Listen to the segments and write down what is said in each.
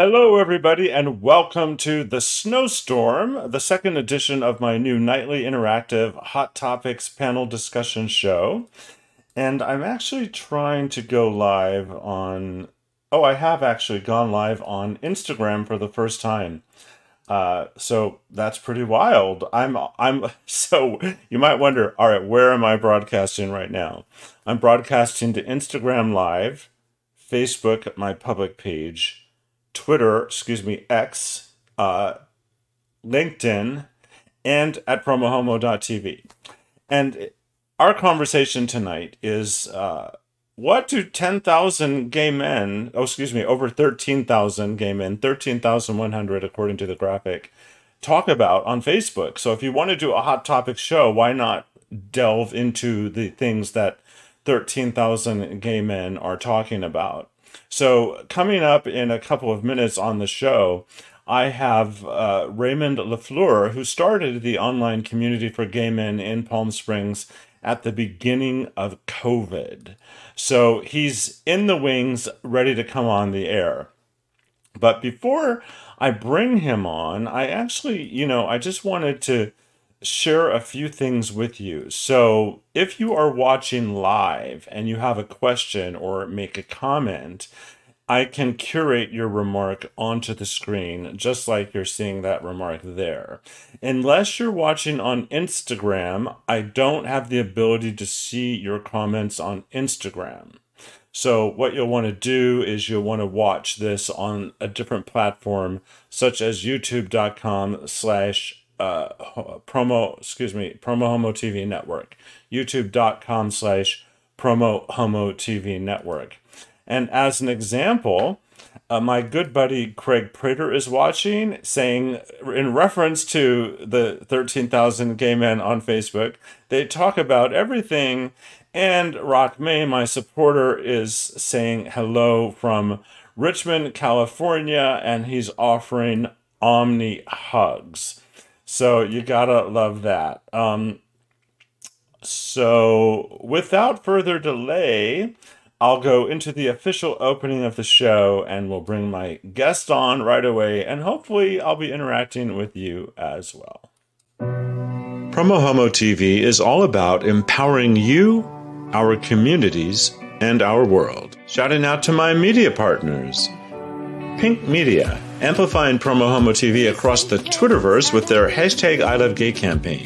Hello, everybody, and welcome to The Snowstorm, the second edition of my new nightly interactive Hot Topics panel discussion show. And I'm actually trying to go live on. Oh, I have actually gone live on Instagram for the first time. Uh, so that's pretty wild. I'm I'm so you might wonder, all right, where am I broadcasting right now? I'm broadcasting to Instagram Live, Facebook, my public page, Twitter, excuse me, X, uh, LinkedIn, and at promohomo.tv. And our conversation tonight is uh, what do 10,000 gay men, oh, excuse me, over 13,000 gay men, 13,100 according to the graphic, talk about on Facebook? So if you want to do a hot topic show, why not delve into the things that 13,000 gay men are talking about? So, coming up in a couple of minutes on the show, I have uh, Raymond LaFleur, who started the online community for gay men in Palm Springs at the beginning of COVID. So, he's in the wings, ready to come on the air. But before I bring him on, I actually, you know, I just wanted to share a few things with you. So, if you are watching live and you have a question or make a comment, I can curate your remark onto the screen, just like you're seeing that remark there. Unless you're watching on Instagram, I don't have the ability to see your comments on Instagram. So, what you'll want to do is you'll want to watch this on a different platform, such as youtube.com slash uh, promo, excuse me, promo homo TV network, youtube.com slash promo homo TV network. And as an example, uh, my good buddy Craig Prater is watching, saying, in reference to the 13,000 gay men on Facebook, they talk about everything. And Rock May, my supporter, is saying hello from Richmond, California, and he's offering Omni hugs. So you gotta love that. Um, so without further delay, I'll go into the official opening of the show and we'll bring my guest on right away, and hopefully, I'll be interacting with you as well. Promo Homo TV is all about empowering you, our communities, and our world. Shouting out to my media partners Pink Media amplifying Promo Homo TV across the Twitterverse with their hashtag I Love Gay campaign.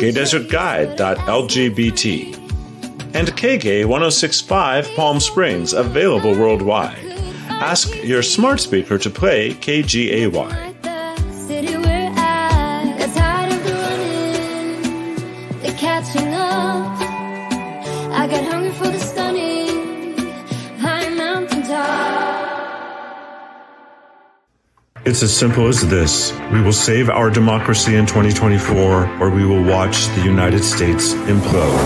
GayDesertGuide.lgbt and KGay 1065 Palm Springs, available worldwide. Ask your smart speaker to play KGAY. It's as simple as this. We will save our democracy in 2024, or we will watch the United States implode.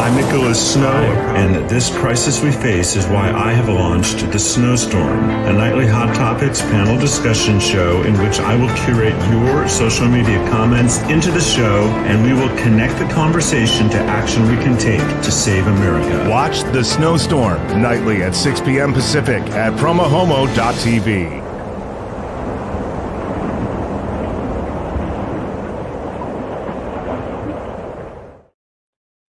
I'm Nicholas Snow, and this crisis we face is why I have launched The Snowstorm, a nightly hot topics panel discussion show in which I will curate your social media comments into the show, and we will connect the conversation to action we can take to save America. Watch The Snowstorm nightly at 6 p.m. Pacific at promohomo.tv.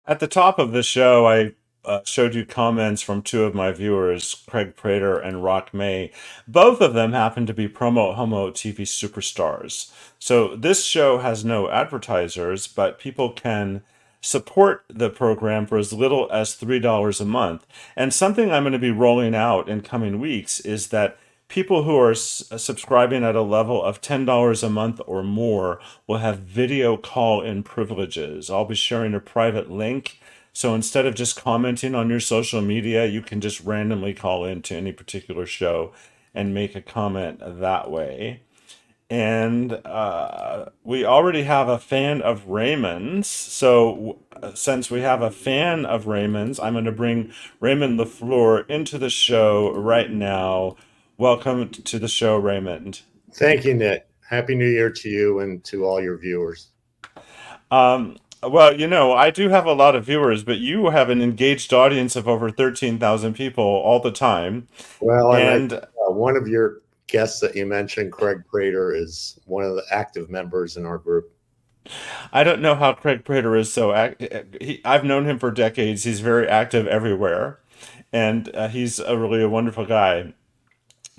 At the top of the show, I uh, showed you comments from two of my viewers, Craig Prater and Rock May. Both of them happen to be promo homo TV superstars. So this show has no advertisers, but people can support the program for as little as $3 a month. And something I'm going to be rolling out in coming weeks is that people who are s- subscribing at a level of $10 a month or more will have video call in privileges. I'll be sharing a private link. So instead of just commenting on your social media, you can just randomly call into any particular show and make a comment that way. And uh, we already have a fan of Raymond's. So, since we have a fan of Raymond's, I'm going to bring Raymond LaFleur into the show right now Welcome to the show, Raymond. Thank you, Nick. Happy New Year to you and to all your viewers. Um, Well, you know, I do have a lot of viewers, but you have an engaged audience of over 13,000 people all the time. Well, And and I, uh, one of your guests that you mentioned, Craig Prater, is one of the active members in our group. I don't know how Craig Prater is so act he, I've known him for decades. He's very active everywhere, and uh, he's a really a wonderful guy.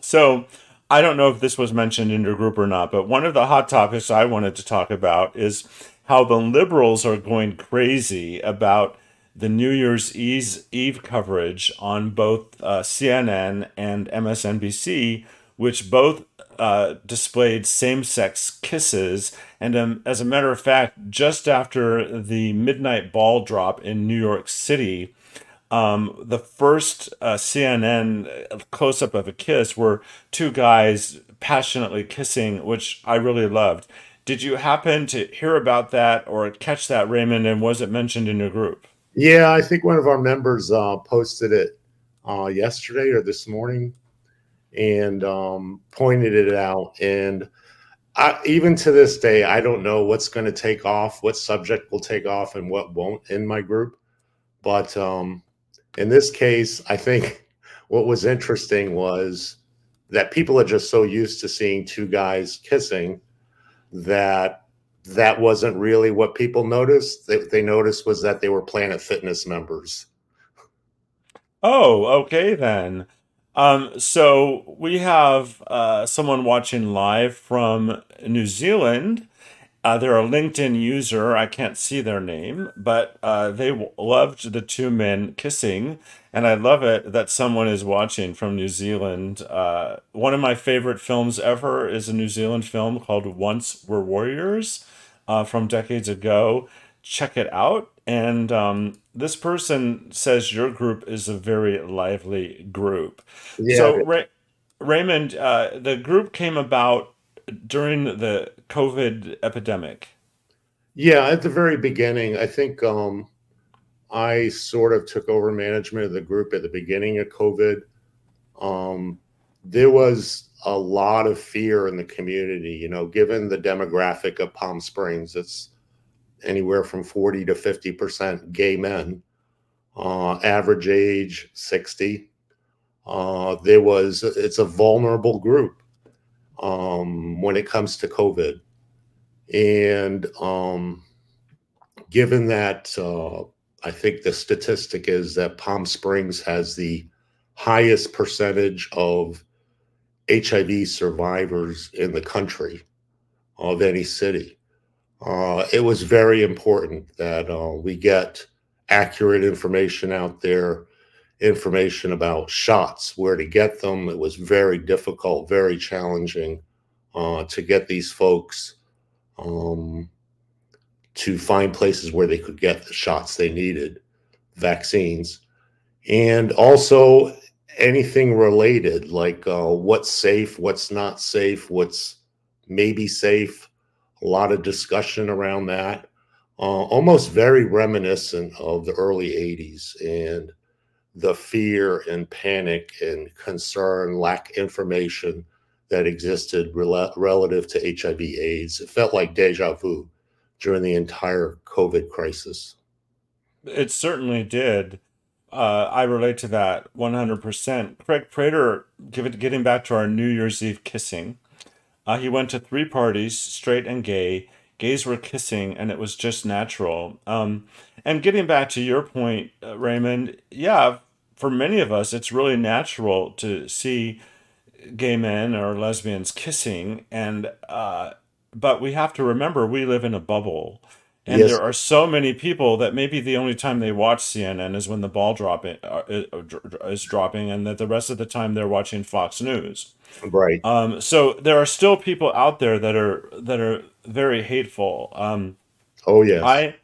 So, I don't know if this was mentioned in your group or not, but one of the hot topics I wanted to talk about is how the liberals are going crazy about the New Year's Eve, Eve coverage on both uh, CNN and MSNBC, which both uh, displayed same sex kisses. And um, as a matter of fact, just after the midnight ball drop in New York City, um, the first uh, CNN close up of a kiss were two guys passionately kissing, which I really loved. Did you happen to hear about that or catch that, Raymond? And was it mentioned in your group? Yeah, I think one of our members uh, posted it uh, yesterday or this morning and um, pointed it out. And I, even to this day, I don't know what's going to take off, what subject will take off, and what won't in my group. But um, in this case, I think what was interesting was that people are just so used to seeing two guys kissing that that wasn't really what people noticed. They, they noticed was that they were Planet Fitness members. Oh, okay then. Um, so we have uh, someone watching live from New Zealand. Uh, they're a LinkedIn user. I can't see their name, but uh, they w- loved the two men kissing, and I love it that someone is watching from New Zealand. Uh, one of my favorite films ever is a New Zealand film called Once Were Warriors uh, from decades ago. Check it out. And um, this person says your group is a very lively group. Yeah, So, Ray- Raymond, uh, the group came about during the COVID epidemic. yeah. At the very beginning, I think um, I sort of took over management of the group at the beginning of COVID. Um, there was a lot of fear in the community, you know, given the demographic of Palm Springs. It's anywhere from 40 to 50% gay men, uh, average age 60. Uh, there was, it's a vulnerable group um, when it comes to COVID. And um, given that, uh, I think the statistic is that Palm Springs has the highest percentage of HIV survivors in the country of any city. Uh, it was very important that uh, we get accurate information out there, information about shots, where to get them. It was very difficult, very challenging uh, to get these folks um, to find places where they could get the shots they needed, vaccines, and also anything related, like uh, what's safe, what's not safe, what's maybe safe. A lot of discussion around that. Uh, almost very reminiscent of the early 80s and the fear and panic and concern, lack information that existed rela- relative to HIV AIDS. It felt like deja vu during the entire COVID crisis. It certainly did. Uh, I relate to that 100%. Craig Prater, it, getting back to our New Year's Eve kissing, uh, he went to three parties, straight and gay. Gays were kissing, and it was just natural. Um, and getting back to your point, uh, Raymond, yeah, for many of us, it's really natural to see gay men or lesbians kissing and uh but we have to remember we live in a bubble and Yes, there are so many people that maybe the only time they watch CNN is when the ball drop it, uh, is dropping and that the rest of the time they're watching Fox News. Right. Um so there are still people out there that are that are very hateful. Um Oh, yes. I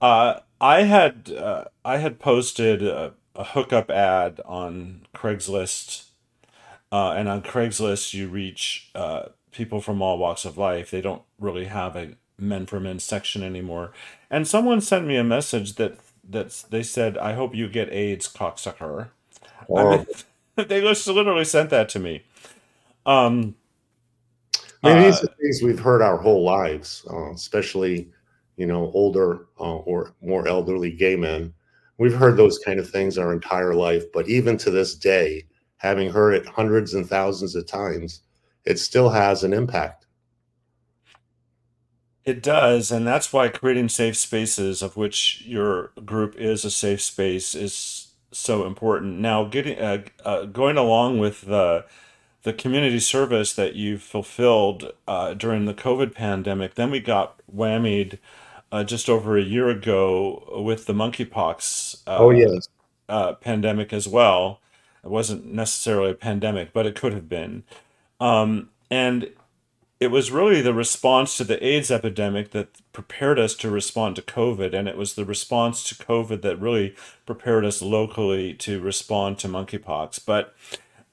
uh I had uh, I had posted a, a hookup ad on Craigslist uh, and on Craigslist, you reach uh, people from all walks of life. They don't really have a men for men section anymore. And someone sent me a message that that they said, "I hope you get AIDS, cocksucker." I mean, they just literally sent that to me. Um, I mean, these are things we've heard our whole lives, uh, especially, you know, older uh, or more elderly gay men. We've heard those kind of things our entire life, but even to this day, having heard it hundreds and thousands of times, it still has an impact. It does, and that's why creating safe spaces, of which your group is a safe space, is so important. Now, getting uh, uh, going along with the the community service that you fulfilled uh, during the COVID pandemic, then we got whammied uh, just over a year ago with the monkeypox. Uh, oh yes, uh, pandemic as well. It wasn't necessarily a pandemic, but it could have been. Um, and it was really the response to the AIDS epidemic that prepared us to respond to COVID. And it was the response to COVID that really prepared us locally to respond to monkeypox. But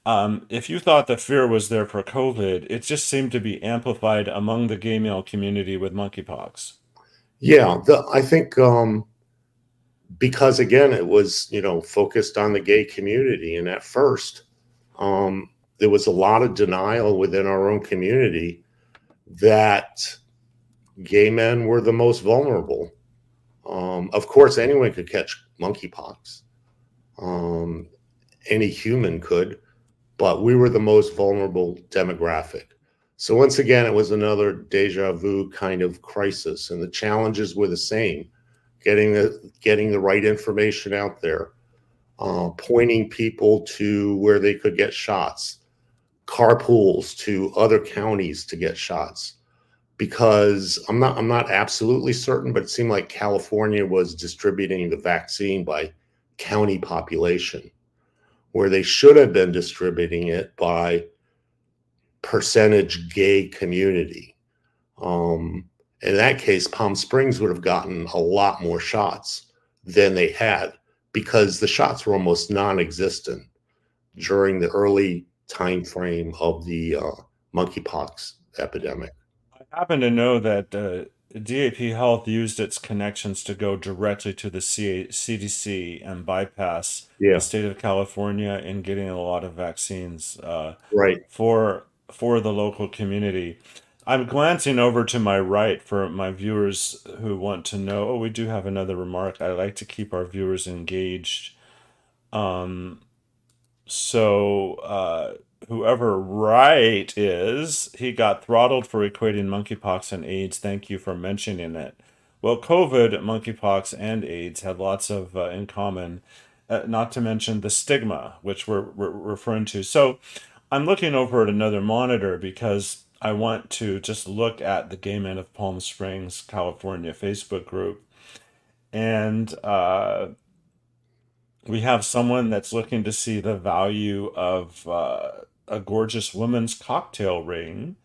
um, if you thought the fear was there for COVID, it just seemed to be amplified among the gay male community with monkeypox. Yeah, the, I think um, because again, it was you know focused on the gay community, and at first, um, there was a lot of denial within our own community that gay men were the most vulnerable. Um, of course, anyone could catch monkeypox. Um, any human could, but we were the most vulnerable demographic. So once again, it was another deja vu kind of crisis, and the challenges were the same: getting the getting the right information out there, uh, pointing people to where they could get shots, carpools to other counties to get shots. Because I'm not I'm not absolutely certain, but it seemed like California was distributing the vaccine by county population where they should have been distributing it by percentage gay community. Um, in that case, Palm Springs would have gotten a lot more shots than they had because the shots were almost non-existent during the early time frame of the uh, monkeypox epidemic. I happen to know that uh, DAP Health used its connections to go directly to the C- CDC and bypass Yeah, the state of California in getting a lot of vaccines uh, right. for for the local community. I'm glancing over to my right for my viewers who want to know. Oh, we do have another remark. I like to keep our viewers engaged. Um, so uh, whoever right is, he got throttled for equating monkeypox and AIDS. Thank you for mentioning it. Well, COVID, monkeypox, and AIDS had lots of uh, in common, uh, not to mention the stigma, which we're, we're referring to. So I'm looking over at another monitor because I want to just look at the Gay Men of Palm Springs, California Facebook group. And uh, we have someone that's looking to see the value of uh, a gorgeous woman's cocktail ring.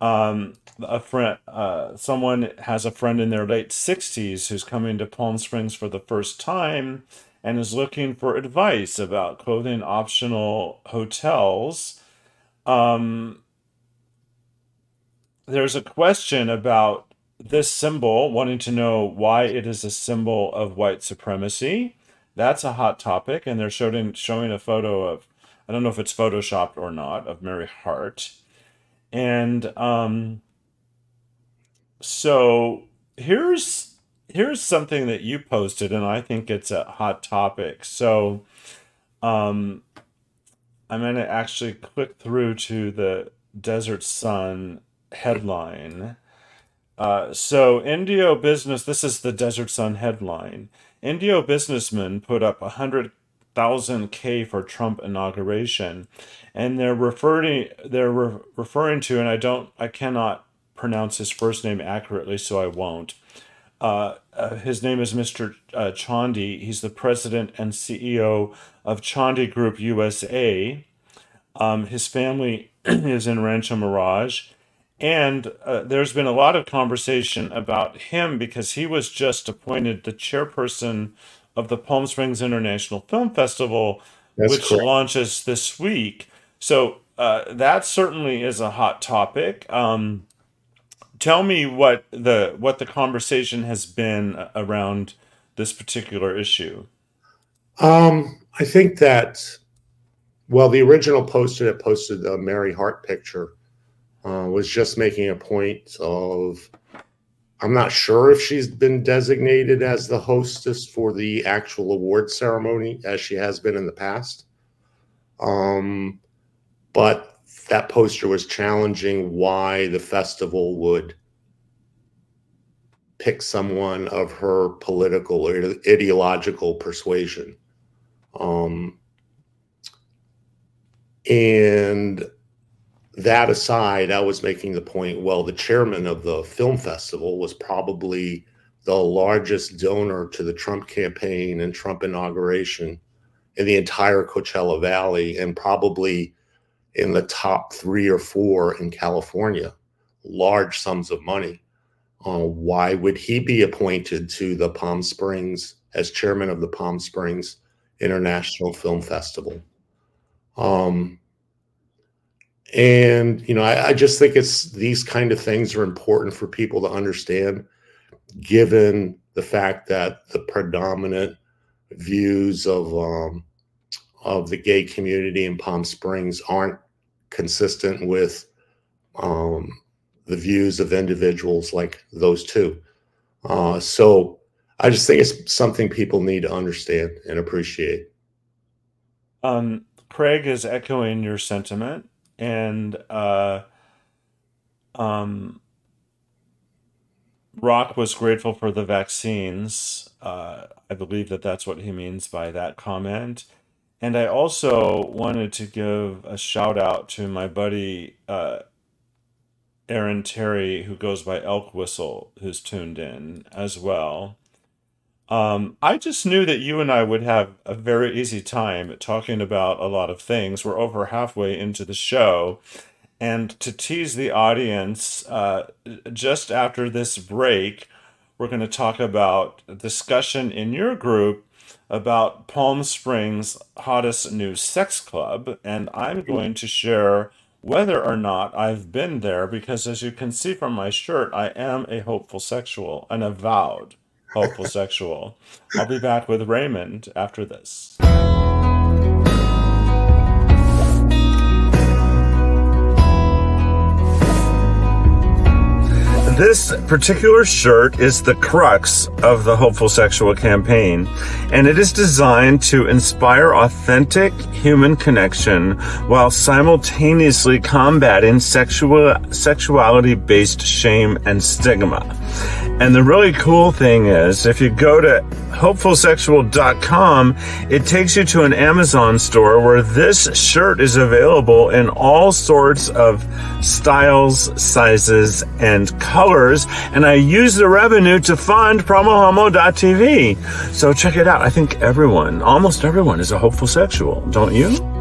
Um, a friend, uh, someone has a friend in their late 60s who's coming to Palm Springs for the first time and is looking for advice about clothing optional hotels. Um, there's a question about this symbol, wanting to know why it is a symbol of white supremacy. That's a hot topic, and they're showing showing a photo of I don't know if it's photoshopped or not of Mary Hart, and um, so here's here's something that you posted, and I think it's a hot topic. So um, I'm going to actually click through to the Desert Sun headline. Uh, so Indio business. This is the Desert Sun headline. Indio businessmen put up a hundred thousand K for Trump inauguration, and they're referring they're re- referring to, and I don't I cannot pronounce his first name accurately, so I won't. Uh, uh, his name is Mr. Uh, Chandi. He's the president and CEO of Chandi Group USA. Um, his family is in Rancho Mirage. And uh, there's been a lot of conversation about him because he was just appointed the chairperson of the Palm Springs International Film Festival, That's which correct. launches this week. So uh, that certainly is a hot topic. Um, tell me what the what the conversation has been around this particular issue. Um, I think that well, the original poster that posted the Mary Hart picture uh, was just making a point of I'm not sure if she's been designated as the hostess for the actual award ceremony as she has been in the past. Um, but that poster was challenging why the festival would pick someone of her political or ideological persuasion. Um, and that aside, I was making the point well, the chairman of the film festival was probably the largest donor to the Trump campaign and Trump inauguration in the entire Coachella Valley and probably in the top three or four in California, large sums of money. Uh, why would he be appointed to the Palm Springs as chairman of the Palm Springs International Film Festival? Um, and you know, I, I just think it's these kind of things are important for people to understand, given the fact that the predominant views of um, of the gay community in Palm Springs aren't consistent with um, the views of individuals like those two. Uh, so I just think it's something people need to understand and appreciate. Um, Craig is echoing your sentiment, and uh, um, Rock was grateful for the vaccines. Uh, I believe that that's what he means by that comment. And I also wanted to give a shout out to my buddy uh, Aaron Terry, who goes by Elk Whistle, who's tuned in as well. Um, I just knew that you and I would have a very easy time talking about a lot of things. We're over halfway into the show. And to tease the audience, uh, just after this break, we're going to talk about a discussion in your group about Palm Springs' hottest new sex club, and I'm going to share whether or not I've been there because, as you can see from my shirt, I am a hopeful sexual, an avowed hopeful sexual. I'll be back with Raymond after this. This particular shirt is the crux of the Hopeful Sexual campaign, and it is designed to inspire authentic human connection while simultaneously combating sexual sexuality-based shame and stigma. And the really cool thing is, if you go to hopefulsexual.com, it takes you to an Amazon store where this shirt is available in all sorts of styles, sizes, and colors. And I use the revenue to fund promohomo.tv. So check it out. I think everyone, almost everyone, is a hopeful sexual, don't you?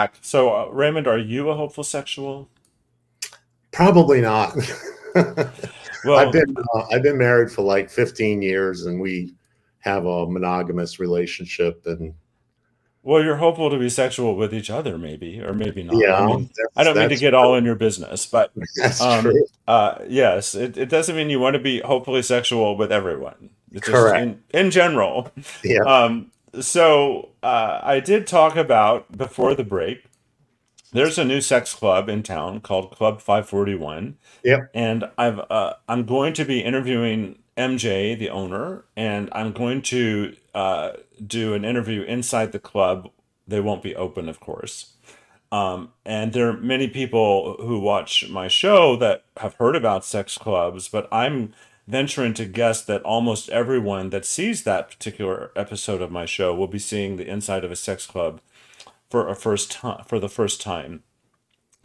Back. So, uh, Raymond, are you a hopeful sexual? Probably not. well, I've been uh, I've been married for like 15 years, and we have a monogamous relationship. And well, you're hopeful to be sexual with each other, maybe, or maybe not. Yeah, I, mean, I don't mean to get true. all in your business, but um. Uh, yes, it, it doesn't mean you want to be hopefully sexual with everyone. It's Correct. In, in general. Yeah. Um, so uh, I did talk about before the break. There's a new sex club in town called Club 541. Yep. And I've uh, I'm going to be interviewing MJ, the owner, and I'm going to uh, do an interview inside the club. They won't be open, of course. Um, and there are many people who watch my show that have heard about sex clubs, but I'm venturing to guess that almost everyone that sees that particular episode of my show will be seeing the inside of a sex club for a first time for the first time.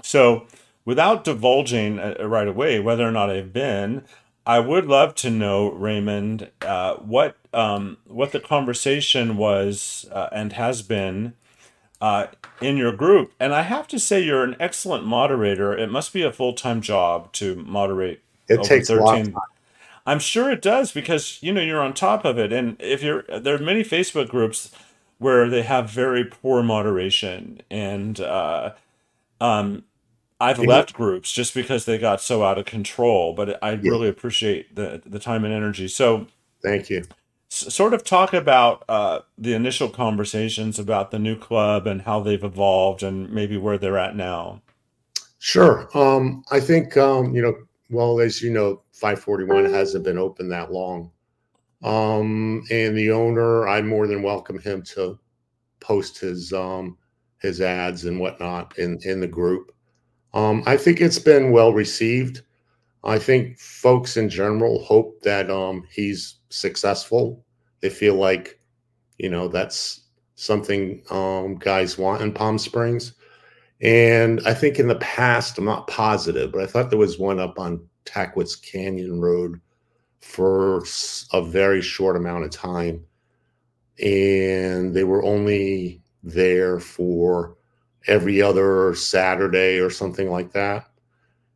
So, without divulging uh, right away whether or not I've been, I would love to know, Raymond, uh, what um, what the conversation was uh, and has been uh, in your group. And I have to say, you're an excellent moderator. It must be a full time job to moderate. It takes 13, I'm sure it does because you know you're on top of it, and if you're there are many Facebook groups where they have very poor moderation, and uh, um, I've yeah. left groups just because they got so out of control. But I yeah. really appreciate the the time and energy. So Thank you. S- sort of talk about uh, the initial conversations about the new club and how they've evolved and maybe where they're at now. Sure. Um, I think, um, you know, well, as you know, 541 hasn't been open that long. Um, and the owner, I more than welcome him to post his um, his ads and whatnot in in the group. Um, I think it's been well received. I think folks in general hope that um, he's successful. They feel like, you know, that's something um, guys want in Palm Springs. And I think in the past, I'm not positive, but I thought there was one up on Tahquitz Canyon Road for a very short amount of time. And they were only there for every other Saturday or something like that.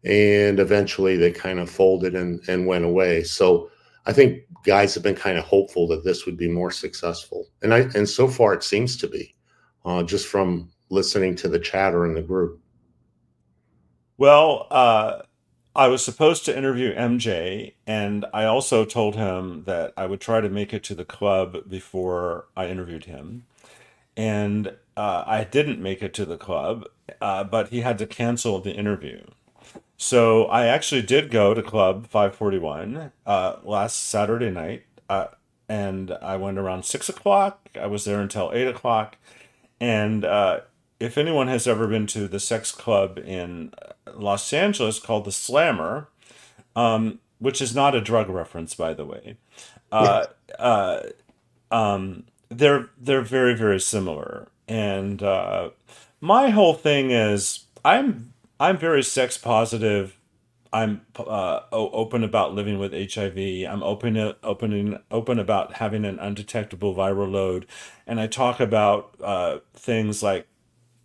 And eventually they kind of folded and, and went away. So I think guys have been kind of hopeful that this would be more successful. And I and so far it seems to be, uh, just from listening to the chatter in the group. Well, uh, I was supposed to interview MJ, and I also told him that I would try to make it to the club before I interviewed him. And uh, I didn't make it to the club, uh, but he had to cancel the interview. So I actually did go to Club 541 uh, last Saturday night, uh, and I went around six o'clock. I was there until eight o'clock, and uh, if anyone has ever been to the sex club in Los Angeles called the Slammer, um, which is not a drug reference, by the way, uh, uh, um, they're they're very very similar. And uh, my whole thing is I'm I'm very sex positive. I'm uh, open about living with HIV. I'm open open open about having an undetectable viral load, and I talk about uh, things like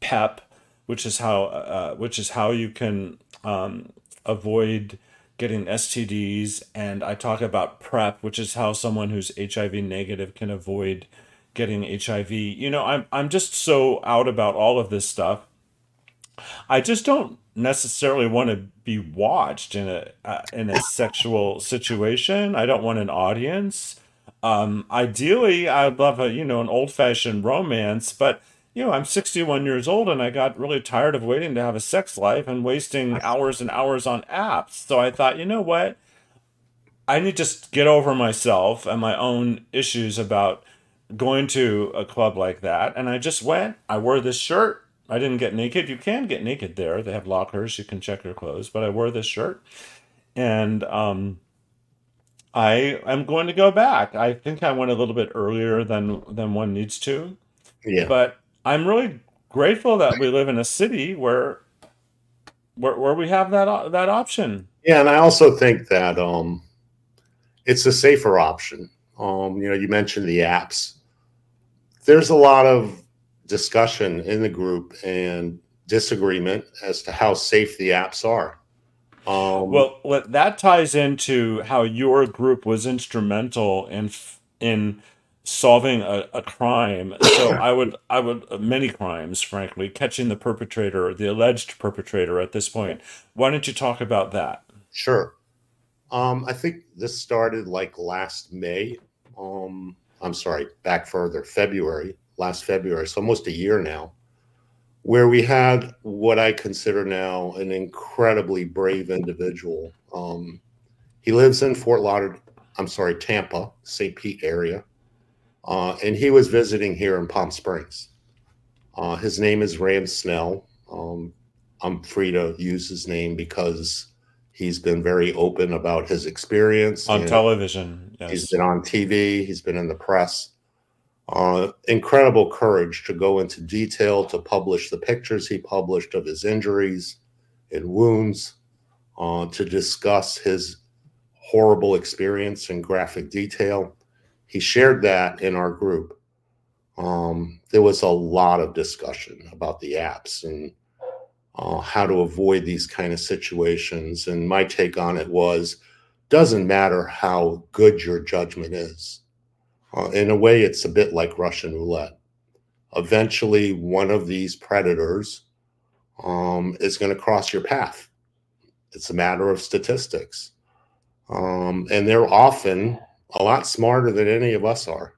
PEP, which is how uh, which is how you can um, avoid getting STDs, and I talk about PrEP, which is how someone who's HIV negative can avoid getting HIV. You know, I'm I'm just so out about all of this stuff. I just don't necessarily want to be watched in a uh, in a sexual situation. I don't want an audience. Um, ideally, I'd love a you know an old fashioned romance, but you know I'm 61 years old and I got really tired of waiting to have a sex life and wasting hours and hours on apps. So I thought, you know what, I need to get over myself and my own issues about going to a club like that. And I just went. I wore this shirt I didn't get naked. You can get naked there. They have lockers. You can check your clothes. But I wore this shirt, and um, I am going to go back. I think I went a little bit earlier than than one needs to. Yeah. But I'm really grateful that we live in a city where where, where we have that that option. Yeah, and I also think that um, it's a safer option. Um, you know, you mentioned the apps. There's a lot of discussion in the group and disagreement as to how safe the apps are. Um, well, that ties into how your group was instrumental in in solving a, a crime. So I would I would many crimes, frankly, catching the perpetrator, the alleged perpetrator at this point. Why don't you talk about that? Sure. Um, I think this started like last May. Um, I'm sorry, back further, February last February, so almost a year now, where we had what I consider now an incredibly brave individual. Um, he lives in Fort Lauderdale, I'm sorry, Tampa, St. Pete area, uh, and he was visiting here in Palm Springs. Uh, his name is Ram Snell. Um, I'm free to use his name because he's been very open about his experience on television. Yes. He's been on TV. He's been in the press uh, incredible courage to go into detail to publish the pictures he published of his injuries and wounds, uh, to discuss his horrible experience in graphic detail. He shared that in our group. Um, there was a lot of discussion about the apps and uh, how to avoid these kind of situations. And my take on it was doesn't matter how good your judgment is uh, in a way, it's a bit like Russian roulette. Eventually, one of these predators um, is going to cross your path. It's a matter of statistics. Um, and they're often a lot smarter than any of us are.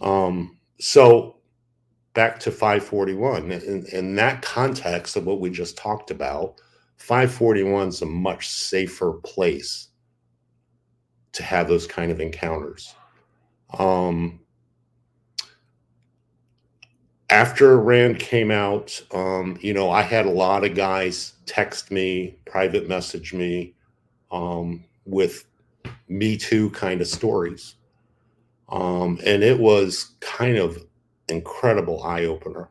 Um, so back to 541, in, in that context of what we just talked about, 541 is a much safer place to have those kind of encounters. Um, after Rand came out, um, you know, I had a lot of guys text me, private message me um, with Me Too kind of stories. Um, and it was kind of incredible eye opener.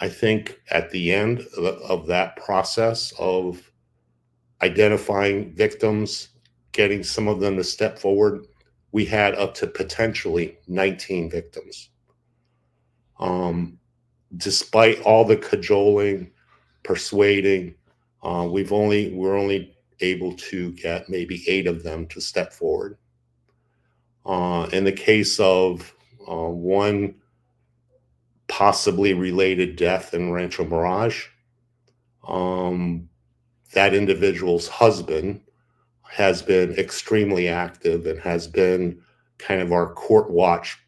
I think at the end of that process of identifying victims, getting some of them to step forward, we had up to potentially 19 victims. Um, despite all the cajoling, persuading, uh, we've only we're only able to get maybe eight of them to step forward. Uh, in the case of uh, one possibly related death in Rancho Mirage, um, that individual's husband has been extremely active and has been kind of our court watch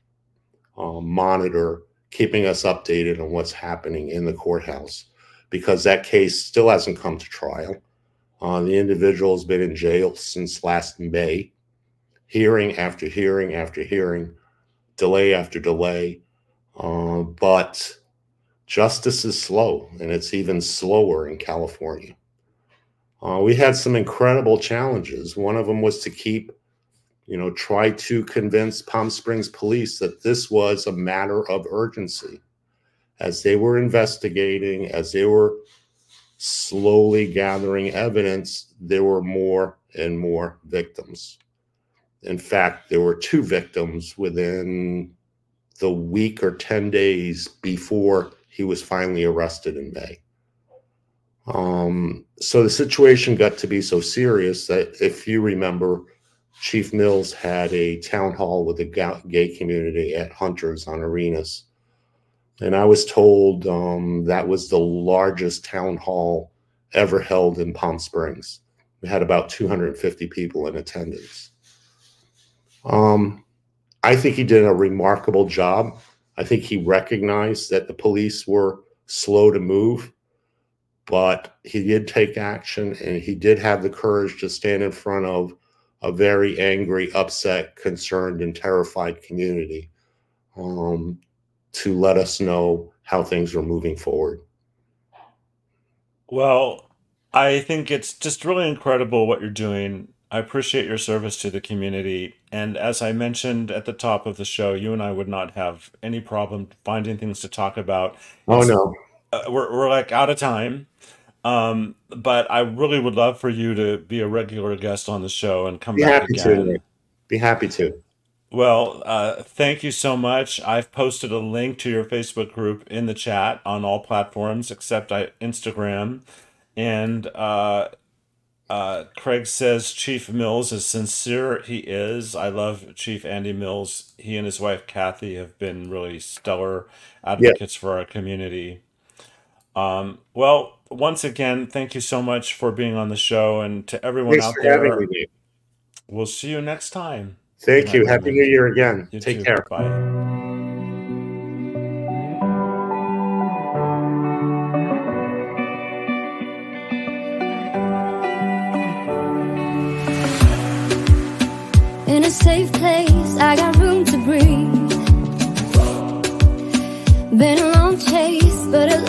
uh, monitor, keeping us updated on what's happening in the courthouse because that case still hasn't come to trial. Uh, the individual has been in jail since last May, hearing after hearing after hearing, delay after delay. Uh, but justice is slow, and it's even slower in California. Uh, we had some incredible challenges. One of them was to keep, you know, try to convince Palm Springs police that this was a matter of urgency. As they were investigating, as they were slowly gathering evidence, there were more and more victims. In fact, there were two victims within the week or 10 days before he was finally arrested in May. Um, so the situation got to be so serious that if you remember, Chief Mills had a town hall with the gay community at Hunters on Arenas. And I was told um, that was the largest town hall ever held in Palm Springs. We had about 250 people in attendance. Um, I think he did a remarkable job. I think he recognized that the police were slow to move but he did take action and he did have the courage to stand in front of a very angry, upset, concerned, and terrified community um, to let us know how things were moving forward. Well, I think it's just really incredible what you're doing. I appreciate your service to the community. And as I mentioned at the top of the show, you and I would not have any problem finding things to talk about. Oh, no. Uh, we're, we're like out of time. Um, but I really would love for you to be a regular guest on the show and come be back happy again. To. Be happy to. Well, uh, thank you so much. I've posted a link to your Facebook group in the chat on all platforms except Instagram. And uh, uh, Craig says Chief Mills is sincere. He is. I love Chief Andy Mills. He and his wife Kathy have been really stellar advocates yeah. for our community. Um, well, once again, thank you so much for being on the show, and to everyone Thanks out there. We'll see you next time. Thank you. Happy New Year again. You Take too. care. Bye. In a safe place, I got room to breathe. Been a long chase, but at